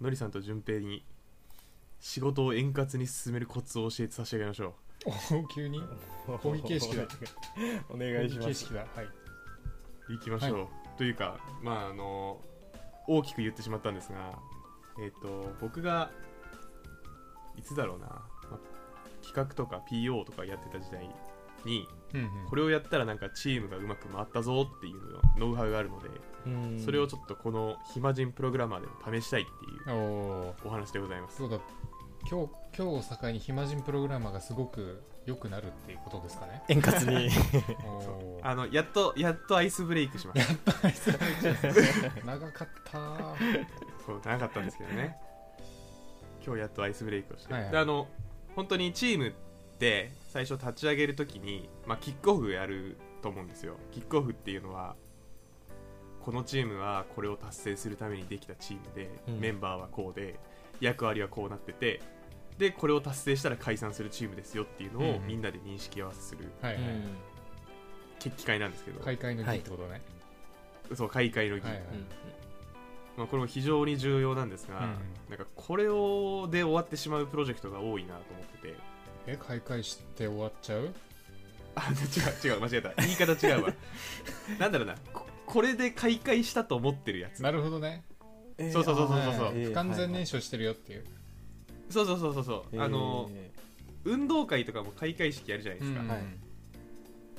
のりさんと順平に仕事を円滑に進めるコツを教えて差し上げましょお急に？講義形式だ。お願いします。形式だ。はい、ういきましょう、というかまああの大きく言ってしまったんですがえっ、と僕がいつだろうな、まあ企画とか PO とかやってた時代にこれをやったらなんかチームがうまく回ったぞっていうノウハウがあるので、うん。それをちょっとこの暇人プログラマーでも試したいっていうお話でございます。そうだ。今日今日を境に暇人プログラマーがすごく良くなるっていうことですかね。円滑に。あのやっとやっとアイスブレイクしました 長かったそう長かったんですけどね。今日やっとアイスブレイクをして、はいはい。であの本当にチームって最初立ち上げるときに、まあ、キックオフやると思うんですよ。キックオフっていうのはこのチームはこれを達成するためにできたチームで、うん。メンバーはこうで役割はこうなっててでこれを達成したら解散するチームですよっていうのをうんみんなで認識合わせするはいはい、決起会なんですけど、開会の儀ってことね、そう開会の儀、はいはい。まあ、これも非常に重要なんですが、うん。なんかこれをで終わってしまうプロジェクトが多いなと思っててえ開会して終わっちゃう？あ違う違う間違えた。言い方違うわ。なんだろうな。ここれで開会したと思ってるやつ。なるほどね。えーそうそうそうそうそう。はいえー不完全はい燃焼してるよっていう、そうそうそうそうそう、えー。あの運動会とかも開会式やるじゃないですか、うん。はい。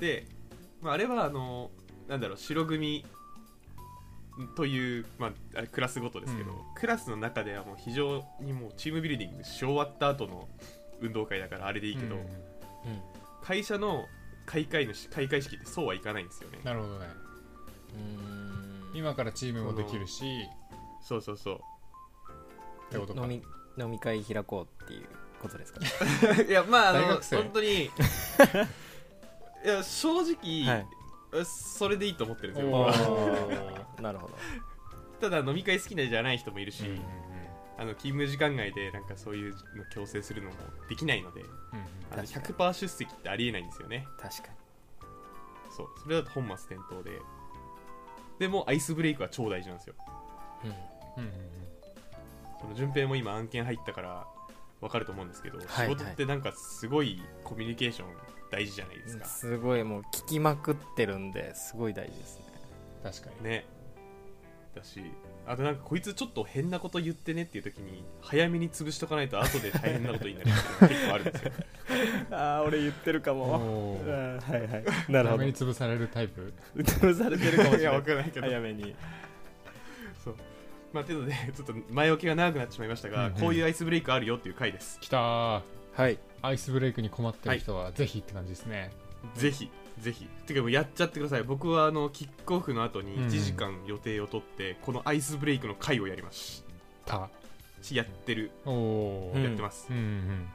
で、まあ、あれはあのなんだろう白組という、まあ、あれクラスごとですけど、うん。クラスの中ではもう非常にもうチームビルディングし終わった後の運動会だからあれでいいけど、うん会社の開会のし開会式ってそうはいかないんですよね。なるほどね。うん。今からチームもできるし。そうそうそう。ってことか。飲み飲み会開こうっていうことですか？ね いやまああの本当に いや正直、はい。それでいいと思ってるんですよ なるほど。ただ飲み会好きなじゃない人もいるし、うんうんあの勤務時間外でなんかそういうの強制するのもできないのでうんあの確かに。100%出席ってありえないんですよね。確かそうそれだと本末転倒で。でもアイスブレイクは超大事なんですよ。に、うんうんその順平も今案件入ったから分かると思うんですけど、はい仕事ってなんかすごいコミュニケーション大事じゃないですか、すごいもう聞きまくってるんですごい大事ですね。確かに。ね。だしあとなんかこいつちょっと変なこと言ってねっていう時に早めに潰しとかないと後で大変なことになるっていうのが結構あるんですよ。ああ俺言ってるかおーはいはい。なる早ほど。めに潰されるタイプ。潰されてるかもしいやれない分からないけど早めに。そう。まあというのでちょっと前置きが長くなってしまいましたが、うんうん。こういうアイスブレイクあるよっていう回です。きたー。はい。アイスブレイクに困ってる人はぜひって感じですね、ぜひぜひ。てかもうやっちゃってください。僕はあのキックオフの後にうん。1時間予定を取って、このアイスブレイクの回をやりました。しやってる、おやってます、うんうん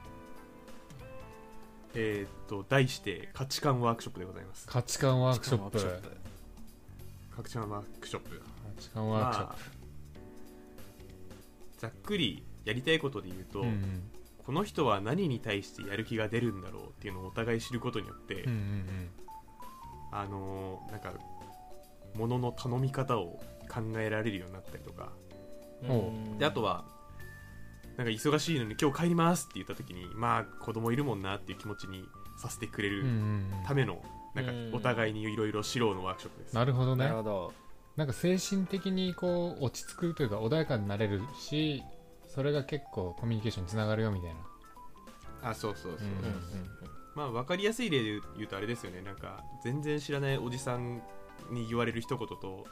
えーっと題して価値観ワークショップでございます。価値観ワークショップ。価値観ワークショップ。価値観ワークショッまあざっくりやりたいことで言うと、プうん。この人は何に対してやる気が出るんだろうっていうのをお互い知ることによって、うんうんあのーなんか物の頼み方を考えられるようになったりとか。おであとはなんか忙しいのに今日帰りますって言った時にまあ子供いるもんなっていう気持ちにさせてくれるうんためのなんかうんお互いにいろいろ知ろうのワークショップですなるほどね。なるほど。なんか精神的にこう落ち着くというか穏やかになれるしそれが結構コミュニケーションにつながるよみたいな。あそうそうそう、うんまあ分かりやすい例で言うとあれですよね。なんか全然知らないおじさんに言われる一言と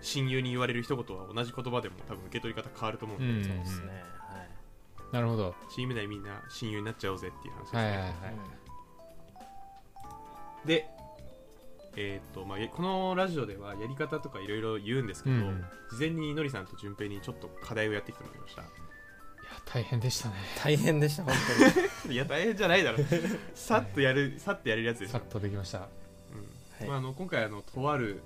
親友に言われる一言は同じ言葉でも多分受け取り方変わると思うんで、うん。そうですね。はい。なるほど。チーム内みんな親友になっちゃおうぜっていう話ですね、はいはいはい。でえーっとまあ、このラジオではやり方とかいろいろ言うんですけど、うん。事前にのりさんと順平にちょっと課題をやってきてもらいました大変でしたね。大変でした本当に。いや大変じゃないだろ。さっとやるさっとやれるやつでしょ。さっ、とできました。うん。はい。まあ、あの今回あのとある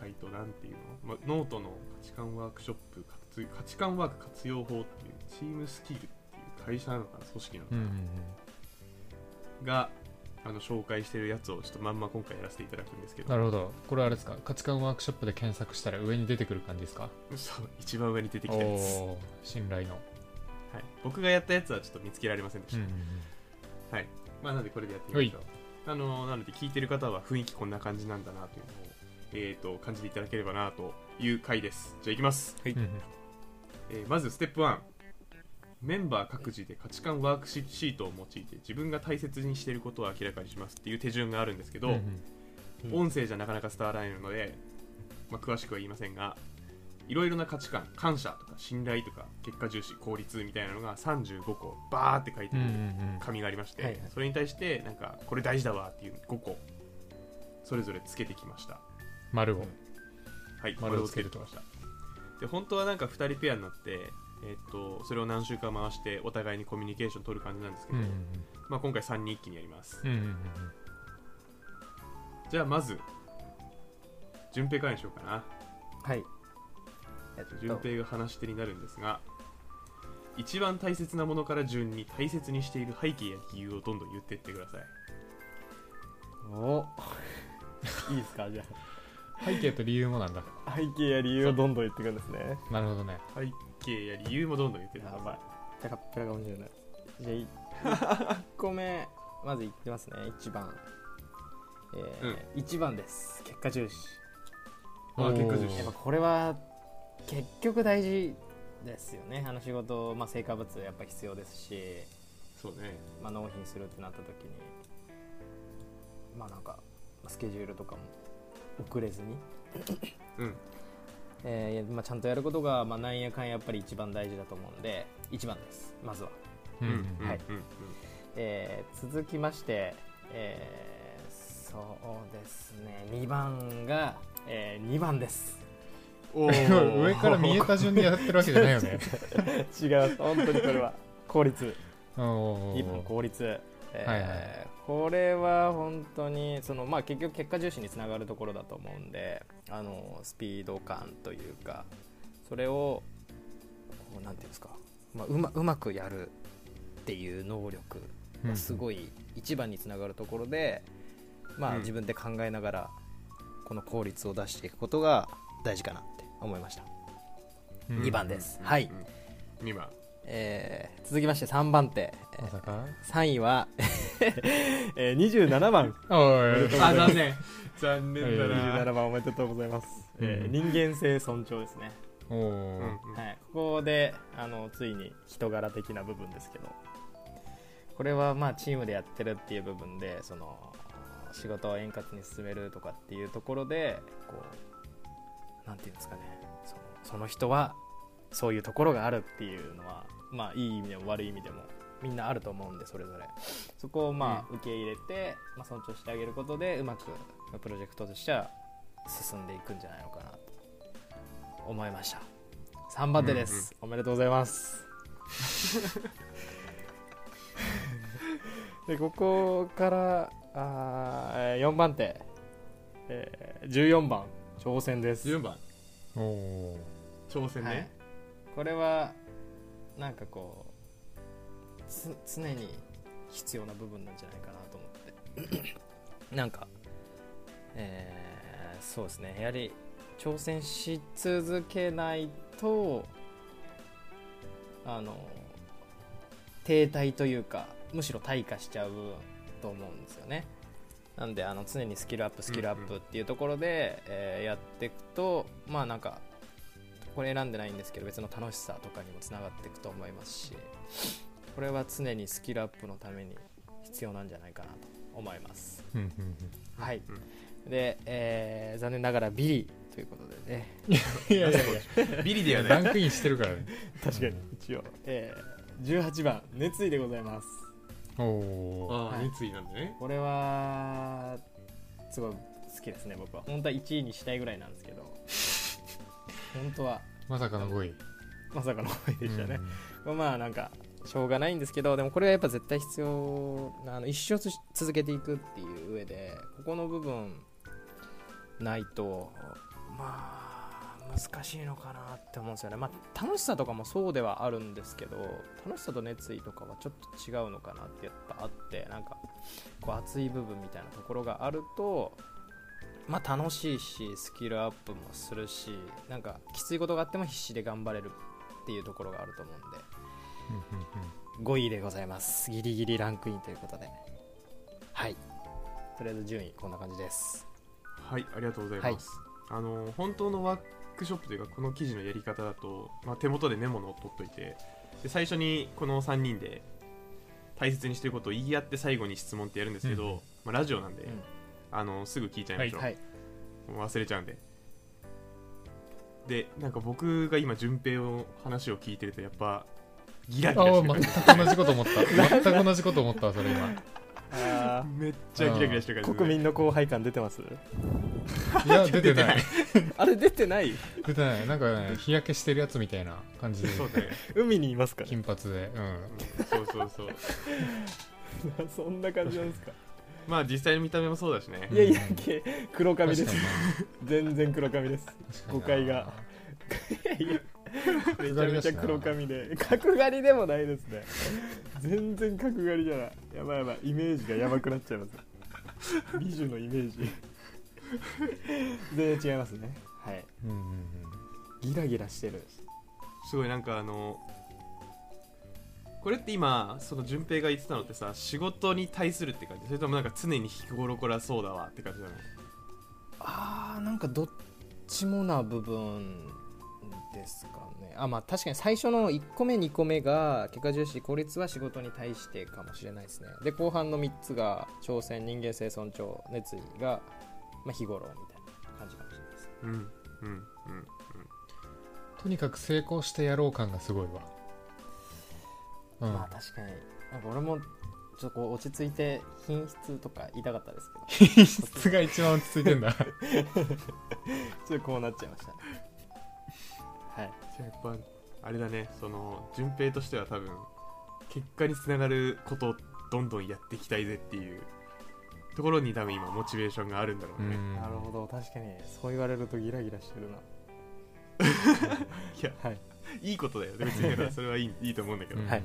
サイトなんていうの、まあ、ノートの価値観ワークショップ活価値観ワーク活用法っていうチームスキルっていう会社なのかな？組織なのかうんうんな、があの紹介してるやつをちょっとまんま今回やらせていただくんですけど。なるほど。これはあれですか？価値観ワークショップで検索したら上に出てくる感じですか？そう一番上に出てきおたやつ、信頼の、はい、僕がやったやつはちょっと見つけられませんでした、うんうんはい。まあなのでこれでやってみましょう。あのなので聞いてる方は雰囲気こんな感じなんだなというのをえー、と感じていただければなという回です。じゃあいきます、はい。うんうん。えーまずステップ1メンバー各自で価値観ワークシートを用いて自分が大切にしていることを明らかにしますっていう手順があるんですけど、うんうん。うん。音声じゃなかなか伝わらないので、まあ、詳しくは言いませんがいろいろな価値観感謝とか信頼とか結果重視効率みたいなのが35個バーって書いてるうんうんうん。紙がありまして、はいはい。それに対してなんかこれ大事だわっていう5個それぞれつけてきました。丸を。はい丸をつけると。きました。で本当はなんか2人ペアになってえっとそれを何週間回してお互いにコミュニケーション取る感じなんですけど、うんうんまあ、今回3人一気にやります。うんうんうんうん。じゃあまず順平からにしようかな。はいえっ順と平が話し手になるんですが一番大切なものから順に大切にしている背景や理由をどんどん言っていってください。お。いいですか？じゃ背景と理由もなんだ。あ背景や理由をどんどん言っていくんですね。なるほどね。背景や理由もどんどん言ってください。やばい。ペラッペラかもしれない。じゃあ1個目まず言ってますね。1番。えー1番です。結果重視。あ結果重視。やっぱこれは結局大事ですよね。あの仕事、まあ、成果物やっぱ必要ですし、そうね。まあ、納品するってなった時に。まあなんかまあスケジュールとかも遅れずに、うん。えーまあ、ちゃんとやることが、まあ、なんやかんややっぱり一番大事だと思うんで1番です。まずは、うん。うんうんはい。うんえー続きまして、えーそうですね。2番が、え2番です 上から見えた順にやってるわけじゃないよね。違う本当にこれは。効率。お2番ー効率、えーはいはい。これは本当にその、まあ、結局結果重視につながるところだと思うんであのスピード感というかそれをこうなんていうんですか、まあ、うまうまくやるっていう能力がすごい一番につながるところで、まあ、うん。自分で考えながらこの効率を出していくことが大事かなって思いました、うん。2番です。はい。2番。えー続きまして3番手、えーまさか？3位は、えー、27番。あ残念。残念だな。27番おめでとうございます、えーうん人間性尊重ですね、おはい、ここであのついに人柄的な部分ですけど。これはまあチームでやってるっていう部分でその仕事を円滑に進めるとかっていうところでこうなんていうんですかね。そのその人はそういうところがあるっていうのはまあいい意味でも悪い意味でもみんなあると思うんでそれぞれ。そこをまあ受け入れて、まあ、尊重してあげることでうまくプロジェクトとしては進んでいくんじゃないのかなと思いました。3番手です、おめでとうございます。でここからあー4番手、えー14番挑戦です。14番。おお挑戦はい。ね、これはなんかこうつ常に必要な部分なんじゃないかなと思って。なんか、えーそうですね。やはり挑戦し続けないとあの停滞というかむしろ退化しちゃうと思うんですよねなんであの常にスキルアップスキルアップっていうところで、えーやっていくとまあなんかこれ選んでないんですけど別の楽しさとかにもつながっていくと思いますしこれは常にスキルアップのために必要なんじゃないかなと思います。うんうんはい、で、えー残念ながらビリということでね。うんいやいや。いビリではないやランクインしてるからね。確かに一応、えー18番熱意でございますおおああ、はい熱意なんでね。これはすごい好きですね僕は。本当は1位にしたいぐらいなんですけど。本当は。まさかの5位。まさかの思いでしたね、うん。まあなんかしょうがないんですけどでもこれはやっぱ絶対必要なあの一生つ続けていくっていう上でここの部分ないとまあ難しいのかなって思うんですよね、まあ、楽しさとかもそうではあるんですけど楽しさと熱意とかはちょっと違うのかなってやっぱあってなんかこう熱い部分みたいなところがあるとまあ楽しいしスキルアップもするしなんかきついことがあっても必死で頑張れるっていうところがあると思うんで。うんうんうん5位でございます。ギリギリランクインということで。はい。とりあえず順位こんな感じです。はいありがとうございます、あの本当のワークショップというかこの記事のやり方だと、まあ、手元でメモを取っといてで最初にこの3人で大切にしてることを言い合って最後に質問ってやるんですけど、うんまあ、ラジオなんで、うん。あのすぐ聞いちゃいましょう、はいもう忘れちゃうんで。でなんか僕が今順平の話を聞いてるとやっぱギラギラあしてる。あ全く同じこと思った。全く同じこと思ったわそれ今。あめっちゃギラギラしてるから、国民の後輩感出てます？いや出てない あれ出てない？出てない。なんかね日焼けしてるやつみたいな感じで。そうだね、海にいますから。金髪で。うん。うんそうそうそう。そんな感じなんですか？まあ実際の見た目もそうだしね。いやいやけ黒髪です。全然黒髪です。誤解が。確 いや。めちゃめちゃ黒髪で。角刈りでもないですね。全然角刈りじゃない。やばいやばい。イメージがやばくなっちゃいます。美女のイメージ 全然違いますね。はい。うんうんうんギラギラしてる。すごいなんかあのこれって今その順平が言ってたのってさ仕事に対するって感じ？それともなんか常に日頃からそうだわって感じなの？あーなんかどっちもな部分ですかね。あまあ確かに最初の1個目2個目が結果重視効率は仕事に対してかもしれないですね。で後半の3つが挑戦人間性尊重熱意が、まあ、日頃みたいな感じかもしれないですうんうんうんとにかく成功してやろう感がすごいわ。うん。まあ確かに。なんか俺もちょっとこう落ち着いて品質とか言いたかったですけど。品質が一番落ち着いてんだ。ちょっとこうなっちゃいましたね。はい。じゃあやっぱあれだね。その順平としては多分結果につながることをどんどんやっていきたいぜっていうところに多分今モチベーションがあるんだろうね、うん。なるほど。確かに。そう言われるとギラギラしてるな。いやはい。いいことだよね。別にそれはいい いいと思うんだけど、うん。はい。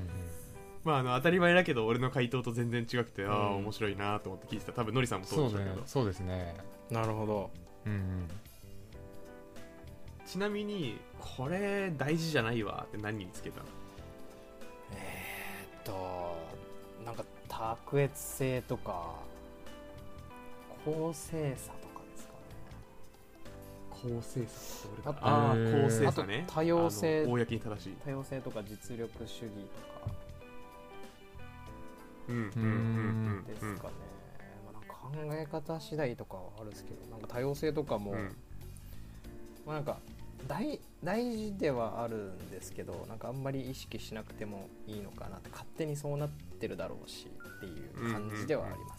まああの当たり前だけど俺の回答と全然違くて、ああうん面白いなと思って聞いてた。多分のりさんもそうでしょうけど。ね。そうですね。なるほど。うんうん。ちなみにこれ大事じゃないわって何につけたの？えーっとなんか卓越性とか公正さとかですかね。公正さって俺あか。ああへー公正さね。あと多様性。あの公に正しい。多様性とか実力主義とか。うんうんうんうん。ですかね、まあ、なんか考え方次第とかはあるんですけどなんか多様性とかも、うん。まあ、なんか大大事ではあるんですけどなんかあんまり意識しなくてもいいのかなって勝手にそうなってるだろうしっていう感じではあります。ね、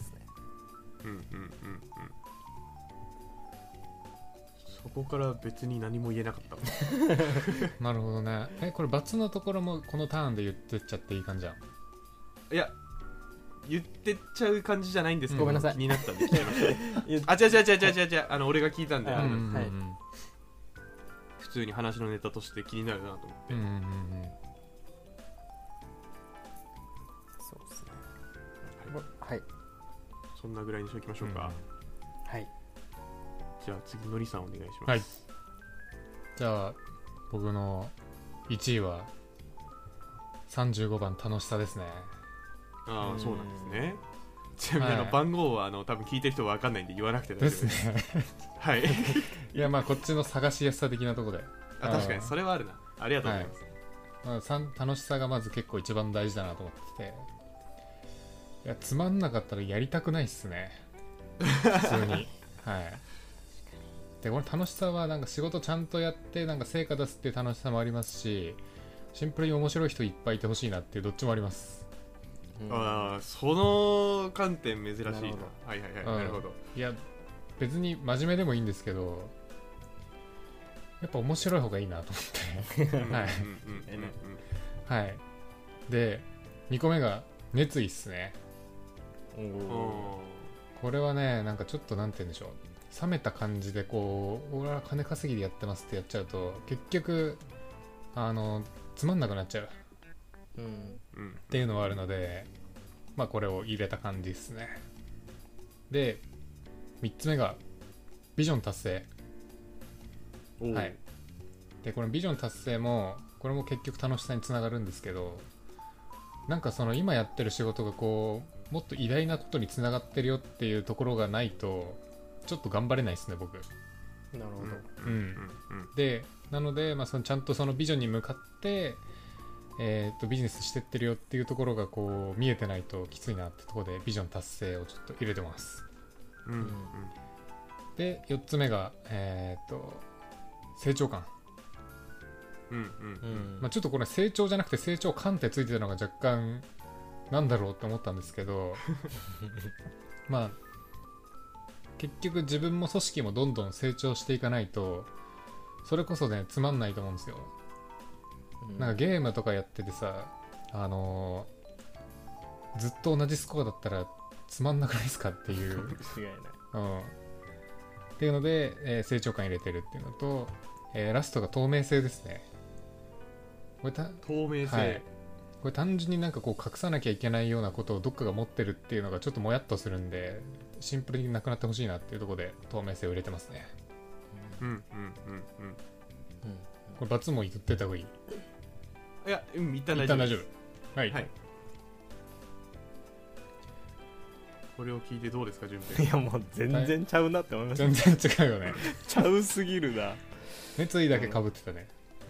うんうんうんうん。そこから別に何も言えなかった。わ なるほどね。えこれ×のところもこのターンで言ってっちゃっていい感じじゃん。いや言ってっちゃう感じじゃないんですけど、ごめんなさい。気になったんで。聞いちゃいました言っあ違う違う違う違う違う。違うあの俺が聞いたんで、ああのうんうん。うんはい。普通に話のネタとして気になるなと思って、うんうんうんそんなぐらいにしておきましょうか、はい。じゃあ次のりさんお願いします、はい。じゃあ僕の1位は35番楽しさですね。うん。ああそうなんですね。ちなみにあのはい番号はあの多分聞いてる人は分かんないんで言わなくて大丈夫です。ですね。はい。いやまあこっちの探しやすさ的なところで。あ確かにそれはあるな。ありがとうございます、まあ、さん楽しさがまず結構一番大事だなと思ってていやつまんなかったらやりたくないっすね。普通に。はい。でこの楽しさはなんか仕事ちゃんとやってなんか成果出すっていう楽しさもありますしシンプルに面白い人いっぱいいてほしいなっていうどっちもあります。うん。ああその観点珍しいな。はいはいはい、うんなるほど。いや別に真面目でもいいんですけどやっぱ面白い方がいいなと思って。はいうんうんうんうん。はい。で2個目が熱意っすねこれはねなんかちょっとなんて言うんでしょう。冷めた感じでこう俺は金稼ぎでやってますってやっちゃうと結局あのつまんなくなっちゃう。っうんうんていうのはあるのでまあこれを入れた感じですね。で3つ目がビジョン達成。はい。でこのビジョン達成もこれも結局楽しさにつながるんですけどなんかその今やってる仕事がこうもっと偉大なことにつながってるよっていうところがないとちょっと頑張れないですね僕。なるほど、うんうんでなので、まあ、そのちゃんとそのビジョンに向かって、えー、とビジネスしてってるよっていうところがこう見えてないときついなってところでビジョン達成をちょっと入れてます。うんうんで4つ目が、えー、と成長感。うんうんううんん。まあ、ちょっとこれ成長じゃなくて成長感ってついてたのが若干なんだろうって思ったんですけど まあ結局自分も組織もどんどん成長していかないとそれこそねつまんないと思うんですよ。うん。なんかゲームとかやっててさあのーずっと同じスコアだったらつまんなくないですかっていう、違いない。うん、っていうので、えー成長感入れてるっていうのと、えーラストが透明性ですね。これた透明性、はいこれ単純になんかこう隠さなきゃいけないようなことをどっかが持ってるっていうのがちょっともやっとするんでシンプルになくなってほしいなっていうところで透明性を入れてますね。うんうんうんうん。うん。これ罰も言ってた方がいい。いやうん一旦大一旦大丈丈夫。はい、はい。これを聞いてどうですか順い平やもう全然ちゃうなって思いました、全然違うよね。ちゃうすぎるな。熱意だけかぶってたね。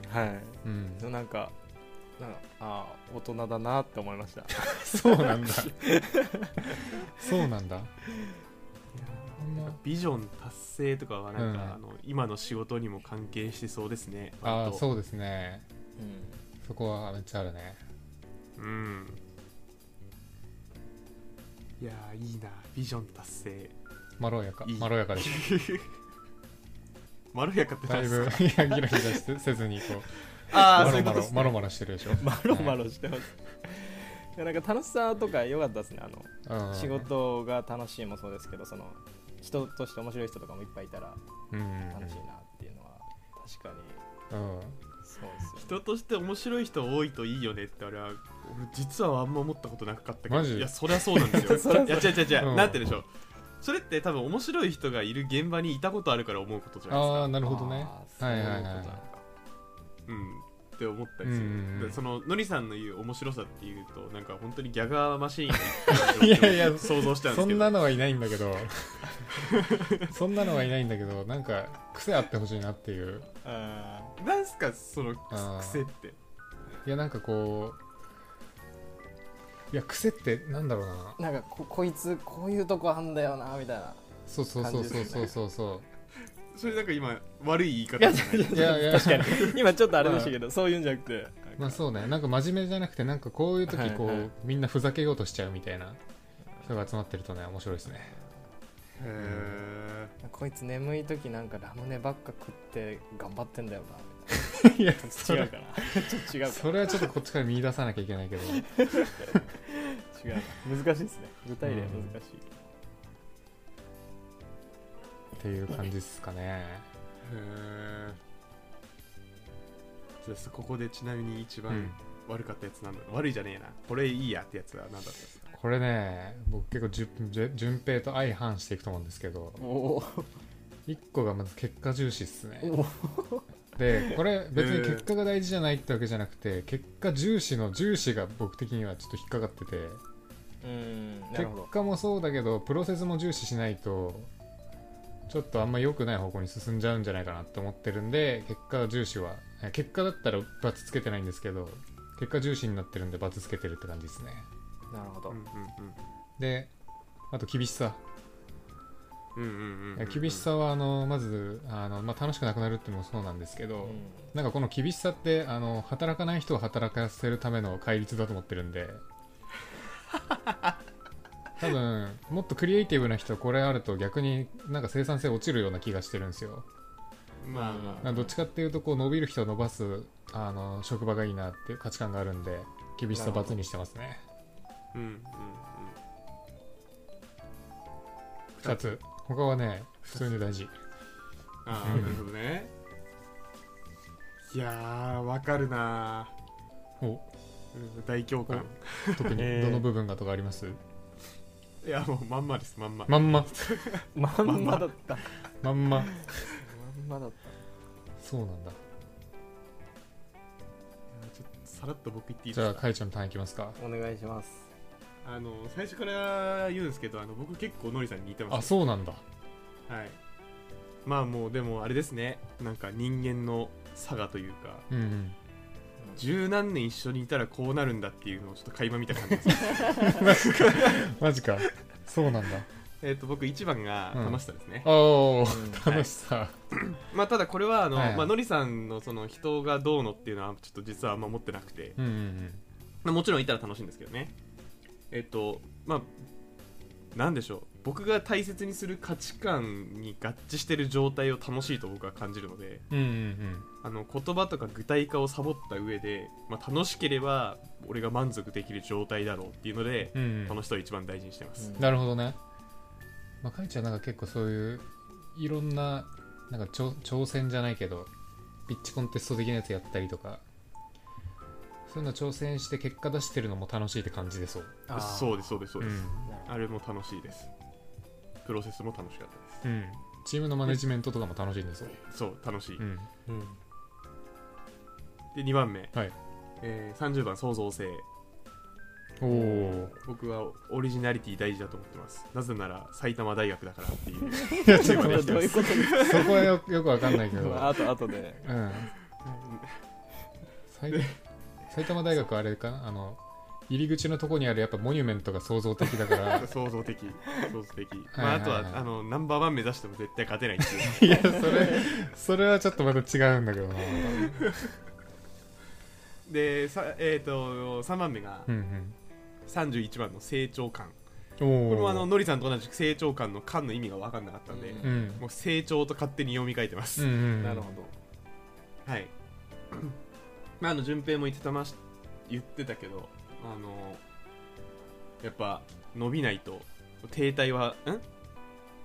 はい。うん。でなんかああ大人だなって思いました。そうなんだ。そうなんだ。ビジョン達成とかはなんか、うん。あの今の仕事にも関係してそうですね。ああそうですね。うん。そこはめっちゃあるね。うん。いやーいいな。ビジョン達成。まろやか。まろやかでし まろやかってょだいぶギラギラしてせずにこうああマそういうことです、ね、ロマロマロマロしてるでしょ。マロマロしてます、いやなんか楽しさとか良かったですね。あのうん。仕事が楽しいもそうですけどその人として面白い人とかもいっぱいいたらうん楽しいなっていうのは確かに。うん。そうですよね。人として面白い人多いといいよねって俺は俺実はあんま思ったことなかったけどマジ？いやそりゃそうなんですよ。そりゃそういや違う違う違う、うん。なんて言うんでしょう。それって多分面白い人がいる現場にいたことあるから思うことじゃないですか。ああなるほどね。はいはいはい。そうん。って思ったりする、うんそののりさんの言う面白さっていうとなんか本当にギャガーマシーンがいっぱいいやいや想像したんですけど。そんなのはいないんだけど。そんなのはいないんだけどなんか癖あってほしいなっていう。あなんすかその癖って？いやなんかこういや癖ってなんだろうな。ーなんかここいつこういうとこあんだよなみたいなそうそうそうそうそうそう。そそれなんか今悪い言い方いやじゃない？いやいや確かに。今ちょっとあれでしたけどそういうんじゃなくて。うまあそうね。なんか真面目じゃなくてなんかこういう時こう、はいはい。みんなふざけようとしちゃうみたいな人が集まってるとね面白いですね。へこいつ眠い時なんかラムネばっか食って頑張ってんだよいやなそれ違うかな。ちょっと違うかそれはちょっとこっちから見出さなきゃいけないけど。違うな難しいですね。具体例は難しい、っていう感じですかね。えへえじゃあここでちなみに一番うん。悪かったやつなんだ、悪いじゃねえな。これいいやってやつは何だったんですか？これね僕結構じゅじゅ順平と相反していくと思うんですけど。おお1個がまず結果重視っすね。おでこれ別に結果が大事じゃないってわけじゃなくて結果重視の重視が僕的にはちょっと引っかかってて。うんな結果もそうだけどプロセスも重視しないとちょっとあんま良くない方向に進んじゃうんじゃないかなって思ってるんで結果重視はえ結果だったら罰つけてないんですけど結果重視になってるんで罰つけてるって感じですね。なるほど、うんうんであと厳しさ。うんうんうんうんうん。厳しさはあのまずあの、まあ、楽しくなくなるっていうのもそうなんですけど、うん。なんかこの厳しさってあの働かない人を働かせるための戒律だと思ってるんで 多分もっとクリエイティブな人これあると逆になんか生産性落ちるような気がしてるんですよ。まあまあ。なんかどっちかっていうとこう伸びる人を伸ばすあの職場がいいなっていう価値観があるんで厳しさ罰にしてますね。うんうんうん。2つ他はね普通に大事ああ、うん。なるほどねいやーわかるなおうん。大共感特にえーどの部分がとかあります、いやもうまんまですまんま。まんま。まんま。だった。まんま。まんまだっそうなんだ。ちょっとさらっと僕言っていいじですか？ゃあかいちゃんのターンいきますか。たお願いします。あの最初から言うんですけどあの僕結構ノリさんに似てますあそうなんだ。はい。まあもうでもあれですね。なんか人間の差がというか。うんうん十何年一緒にいたらこうなるんだっていうのをちょっと垣間見た感じです。マジか。そうなんだ。えっと僕一番が楽しさですね、おおうん。楽しさ、まあただこれはあの、はい。はいまあ、のりさんのその人がどうのっていうのはちょっと実はあんま持ってなくて、うんうん。まあ、もちろんいたら楽しいんですけどね。えっとまあなんでしょう。僕が大切にする価値観に合致してる状態を楽しいと僕は感じるので。うんうんうんあの言葉とか具体化をサボった上で、まあ、楽しければ俺が満足できる状態だろうっていうので、うんうん。楽しさを一番大事にしてます、なるほどね。まあかいちゃんなんか結構そういういろんななんか挑挑戦じゃないけどピッチコンテスト的なやつやったりとかそういうの挑戦して結果出してるのも楽しいって感じでそう。そうですそうですそうです、ん。あれも楽しいです。プロセスも楽しかったでうん。チームのマネジメントとかも楽しいんですよ。すそう楽しい、うん。うんで2番目、はい。えー30番創造性。おお僕はオリジナリティ大事だと思ってます。なぜなら埼玉大学だからっていう。いやちょっと待って。どういうことですそこはよよくわかんないけど。か あとあとで。うん。埼埼玉大学はあれかな？あの入り口のとこにあるやっぱモニュメントが創造的だから。創造的。創造的、はい。まあ、あとはあのナンバーワン目指しても絶対勝てないっていう。いやそれそれはちょっとまた違うんだけどなでさ、えー、と3番目がうん31番の成長感。これもあののりさんと同じく成長感の感の意味が分かんなかったんで、ううん。もう成長と勝手に読み替えてます、うんうんなるほど。はい。まああの順平も言ってたまし言ってたけどあのやっぱ伸びないと停滞はん？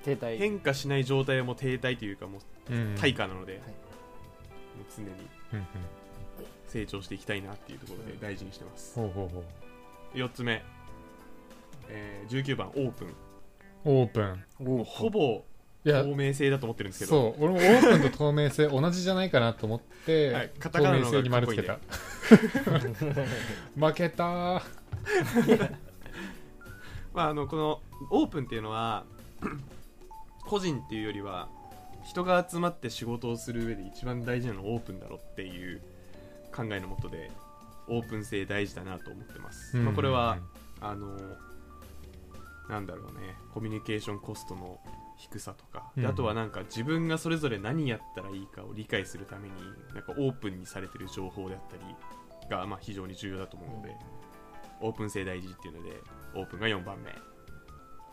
停滞。変化しない状態はもう停滞というかもううん対価なので、い。もう常に。うんうん成長していきたいなっていうところで大事にしてます、ほうほうほ4つ目、えー19番オープン。うオープン。ほぼ透明性だと思ってるんですけど。そう。俺もオープンと透明性同じじゃないかなと思って、はい。カタ透カナの方が明性に丸つけた。か 負けた。ー まあ、あのこのオープンっていうのは 個人っていうよりは人が集まって仕事をする上で一番大事なのはオープンだろっていう考えのもとでオープン性大事だなと思ってます、まあ、これはあのなんだろうね。コミュニケーションコストの低さとか、あとはなんか自分がそれぞれ何やったらいいかを理解するためになんかオープンにされてる情報であったりがまあ非常に重要だと思うので、オープン性大事っていうのでオープンが4番目、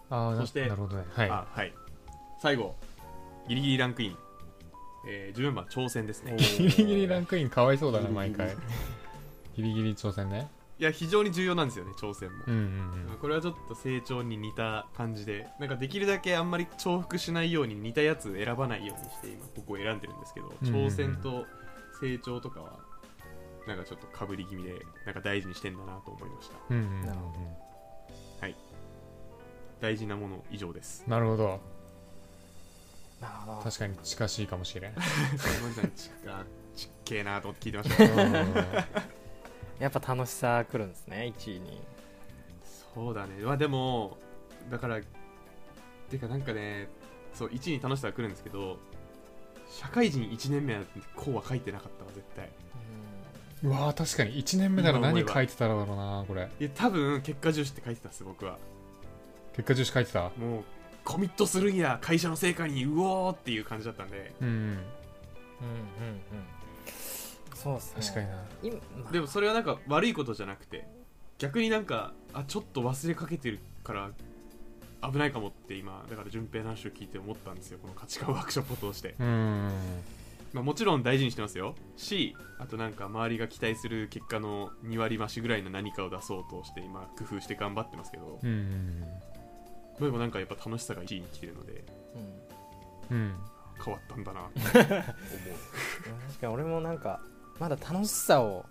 ああそしてなるほどね。はい。あはい。最後ギリギリランクイン、えー、14番挑戦ですね。ギリギリランクインかわいそうだな毎回。ギリギリ挑戦ね。いや非常に重要なんですよね挑戦も、うんうんこれはちょっと成長に似た感じでなんかできるだけあんまり重複しないように似たやつ選ばないようにして今ここを選んでるんですけどうんうんうん。挑戦と成長とかはなんかちょっとかぶり気味でなんか大事にしてんだなと思いました。うんうんなるほ大事なもの以上です。なるほどなるほど確かに近しいかもしれん。森さんちっちっけえなと思って聞いてました。やっぱ楽しさ来るんですね1位に。そうだね。まあでもだからてかなんかねそう1位に楽しさが来るんですけど社会人1年目はこうは書いてなかったわ絶対。うわー確かに1年目なら何書いてただろうなこれ。いや多分結果重視って書いてたっす僕は。結果重視書いてた？もうコミットするんや会社の成果にうおーっていう感じだったんで。うんうん。うんうんそうっすね。確かにな。今。まあでもそれはなんか悪いことじゃなくて逆になんかあちょっと忘れかけてるから危ないかもって今だから順平の話を聞いて思ったんですよ。この価値観ワークショップを通して、うん。まあ、もちろん大事にしてますよ。しあとなんか周りが期待する結果の2割増しぐらいの何かを出そうとして今工夫して頑張ってますけど、うんうんでもなんかやっぱ楽しさが1位に来てるのでうん。うん変わったんだなって思う。確かに俺もなんかまだ楽しさを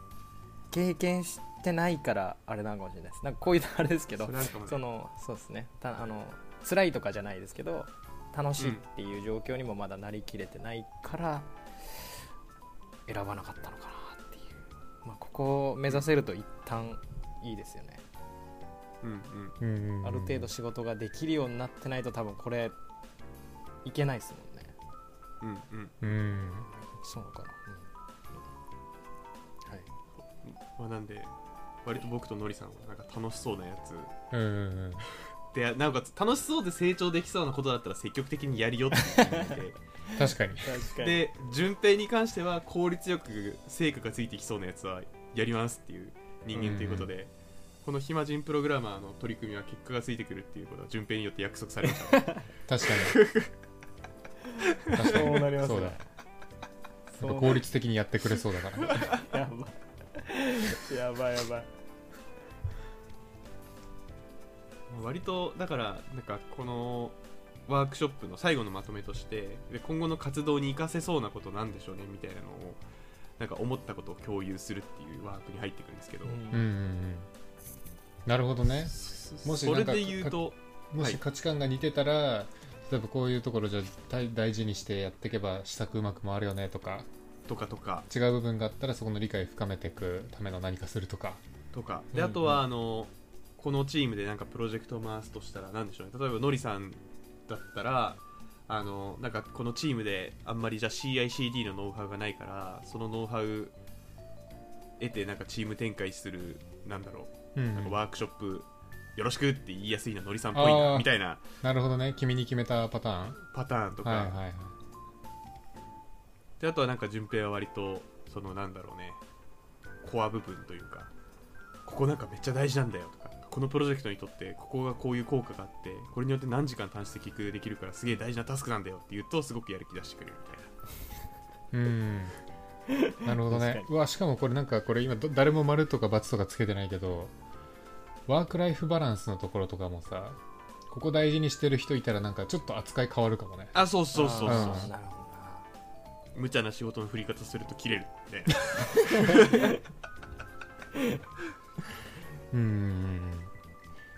経験してないからあれなのかもしれないです。なんかこういうあれですけどそのそうですね。たあの辛いとかじゃないですけど楽しいっていう状況にもまだなりきれてないから選ばなかったのかなっていう、まあ、ここを目指せると一旦いいですよねうんうん。うんうん。うんある程度仕事ができるようになってないと多分これいけないですもんね。うんうん。うんそうか。な、うん。はい。まあ、なんで割と僕とのりさんはなんか楽しそうなやつ。うんうん でなおかつ楽しそうで成長できそうなことだったら積極的にやるよっていう意味で確かに。確かに。で順平に関しては効率よく成果がついてきそうなやつはやりますっていう人間ということで、この暇人プログラマーの取り組みは結果がついてくるっていうことは順平によって約束されました、ね、確かに。確かに。そうなりますね。効率的にやってくれそうだから。やば。いやばいやば。い割とだからなんかこのワークショップの最後のまとめとしてで今後の活動に活かせそうなことなんでしょうねみたいなのをなんか思ったことを共有するっていうワークに入ってくるんですけど、うんうんうんなるほどね。もしそれで言うともはい。し価値観が似てたら、例えばこういうところじゃ大大事にしてやっていけば施策うまく回るよねとか。とかとか。違う部分があったらそこの理解を深めていくための何かするとか。とか。でうんあとはあのこのチームでなんかプロジェクトを回すとしたら何でしょうね。例えばのりさんだったらあのなんかこのチームであんまりじゃあ CICD のノウハウがないからそのノウハウ得てなんかチーム展開するなんだろう。うんなんかワークショップよろしくって言いやすいなのりさんっぽいあー。なみたいな。なるほどね。君に決めたパターン。パターンとか、はいはいはい。であとはなんか順平は割とそのなんだろうね。コア部分というかここなんかめっちゃ大事なんだよとかこのプロジェクトにとってここがこういう効果があってこれによって何時間短縮できるからすげえ大事なタスクなんだよって言うとすごくやる気出してくれるみたいな。うんなるほどね確かうわしかもこれなんかこれ今ど誰も丸とか×とかつけてないけどワークライフバランスのところとかもさここ大事にしてる人いたらなんかちょっと扱い変わるかもね。あそうそうそうそう、う。んなるほどな無茶な仕事の振り方すると切れるねうんうん。うんうん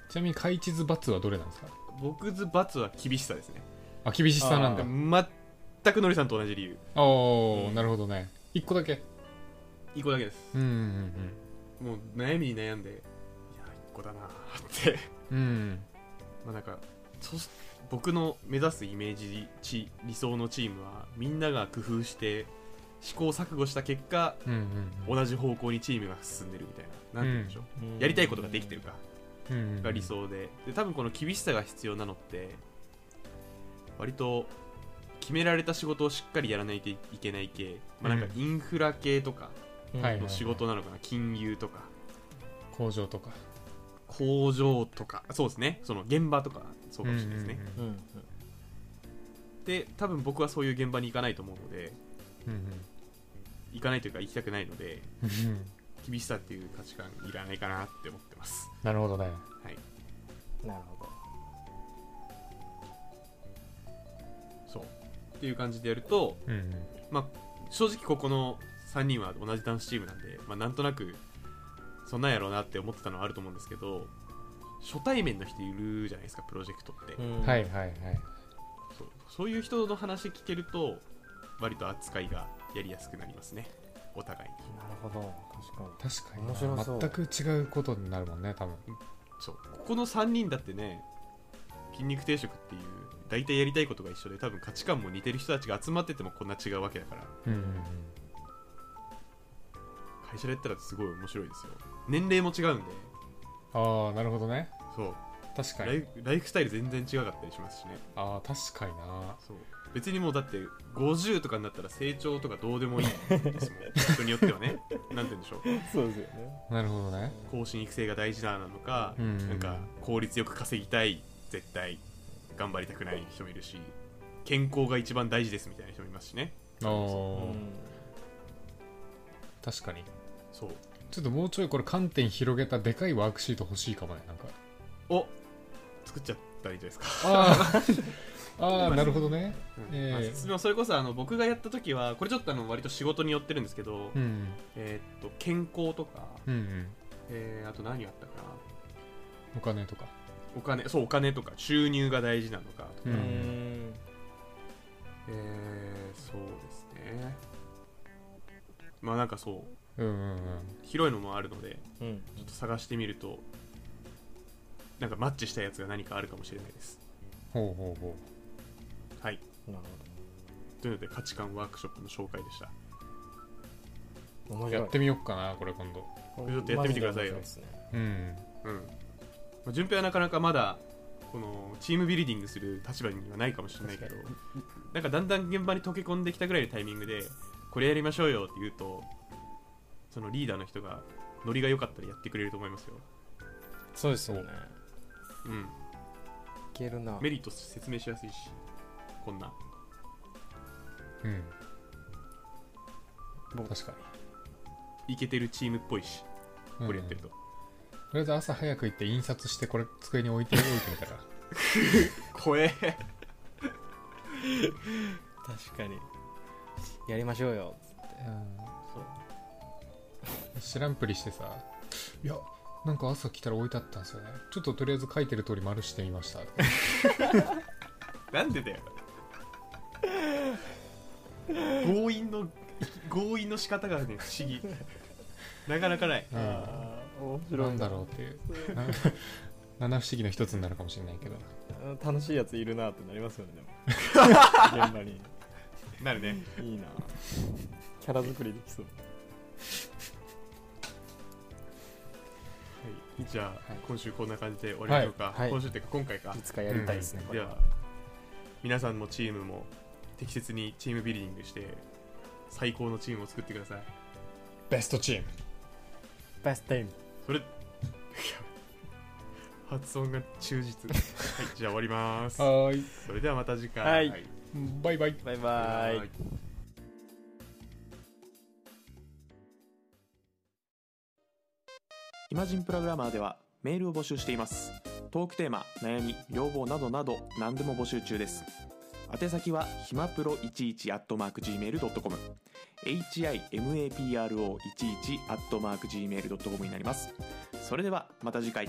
ちなみに開地図×はどれなんですか？僕図罰は厳しさですね。あ厳しさなんだ。あ全くのりさんと同じ理由。おお、うん。なるほどね。一個だけ。一個だけです。うんうん。もう悩みに悩んでいや一個だなって。うん。うんまあなんか僕の目指すイメージチ理想のチームはみんなが工夫して試行錯誤した結果うんうんうん。同じ方向にチームが進んでるみたいな。なんて言うんでしょう、うん。やりたいことができてるか。うんうんが理想で。で多分この厳しさが必要なのって割と決められた仕事をしっかりやらないといけない系、まあ、なんかインフラ系とかの仕事なのかな。金融とか。工場とか工場とかそうですね。その現場とかそうかもしれないですね、うんうんで多分僕はそういう現場に行かないと思うのでうん行かないというか行きたくないのでうんうん。厳しさっていう価値観いらないかなって思ってます。なるほどね。はい。なるほど。そう。っていう感じでやるとうんうん。正直ここの3人は同じダンスチームなんで、まあ、なんとなくそんなんやろうなって思ってたのはあると思うんですけど初対面の人いるじゃないですかプロジェクトって、うん。はいはいはい。そう。そういう人の話聞けると割と扱いがやりやすくなりますね。お互いに。なるほど。確かに。確かに面白そう。な全く違うことになるもんね多分。そう。ここの3人だってね筋肉定食っていう大体やりたいことが一緒で多分価値観も似てる人たちが集まっててもこんな違うわけだから。うんうん。会社でやったらすごい面白いですよ年齢も違うんで。うんああなるほどね。そう。確かに。ライフライフスタイル全然違かったりしますしね。ああ確かにな。そう。別にもうだって50とかになったら成長とかどうでもいいですもん。人によってはね。なんて言うんでしょう。そうですよね。なるほどね。更新育成が大事なのか、うん。うんうんなんか効率よく稼ぎたい絶対。頑張りたくない人もいるし健康が一番大事ですみたいな人もいますしね。あー。う。ん確かに。そうちょっともうちょいこれ観点広げたでかいワークシート欲しいかもねなんか。お作っちゃったらいいじゃないですか。あ あなるほどね。うん。ええまあそれこそあの僕がやった時はこれちょっとあの割と仕事によってるんですけど、うんえーっと健康とか、うんうん。えーあと何あったかな。お金とか。お金そうお金とか収入が大事なのかとか、ううんん。えーそうですね。まあなんかそううんうんうん。広いのもあるのでうん。ちょっと探してみるとなんかマッチしたやつが何かあるかもしれないです。ほうほうほはい。なるというので価値観ワークショップの紹介でした。やってみよっかなこれ今度。ちょっとやってみてくださいよ。ね。うん。うん、まあ、順平はなかなかまだこのチームビルディングする立場にはないかもしれないけど確なんかだんだん現場に溶け込んできたぐらいのタイミングでこれやりましょうよって言うとそのリーダーの人がノリが良かったらやってくれると思いますよ。そうですよね。うん。いけるな。メリット説明しやすいしこんな。うん。僕確かイケてるチームっぽいしにこれやってると、とりあえず朝早く行って印刷してこれ机に置いておいてみたら。怖え。確かに。やりましょうよ知らんぷりしてさ。いや。なんか朝来たら置いてあったんですよね。ちょっととりあえず書いてる通り丸してみました。なんでだよ。強引の強引の仕方がね不思議。なかなかない。うん。あー面なんだろうっていう。な 七不思議の一つになるかもしれないけど。う楽しいやついるなってなりますよねでも。現場に。なるね。いいな。キャラ作りできそうじゃあ、はい。今週こんな感じで終わりましょうか、はい。はい。今週っていうか今回か。いつかやりたいですね、これは。では皆さんもチームも適切にチームビルディングして最高のチームを作ってください。ベストチーム。ベストタイム。それ 発音が忠実。はいじゃあ終わります。はーい。それではまた次回。はい。バイバイ。バイバイイマジンプログラマーではメールを募集しています。トークテーマ悩み要望などなど何でも募集中です。宛先はひまプロ11 at mark gmail.com himapro11 at mark gmail.com になります。それではまた次回。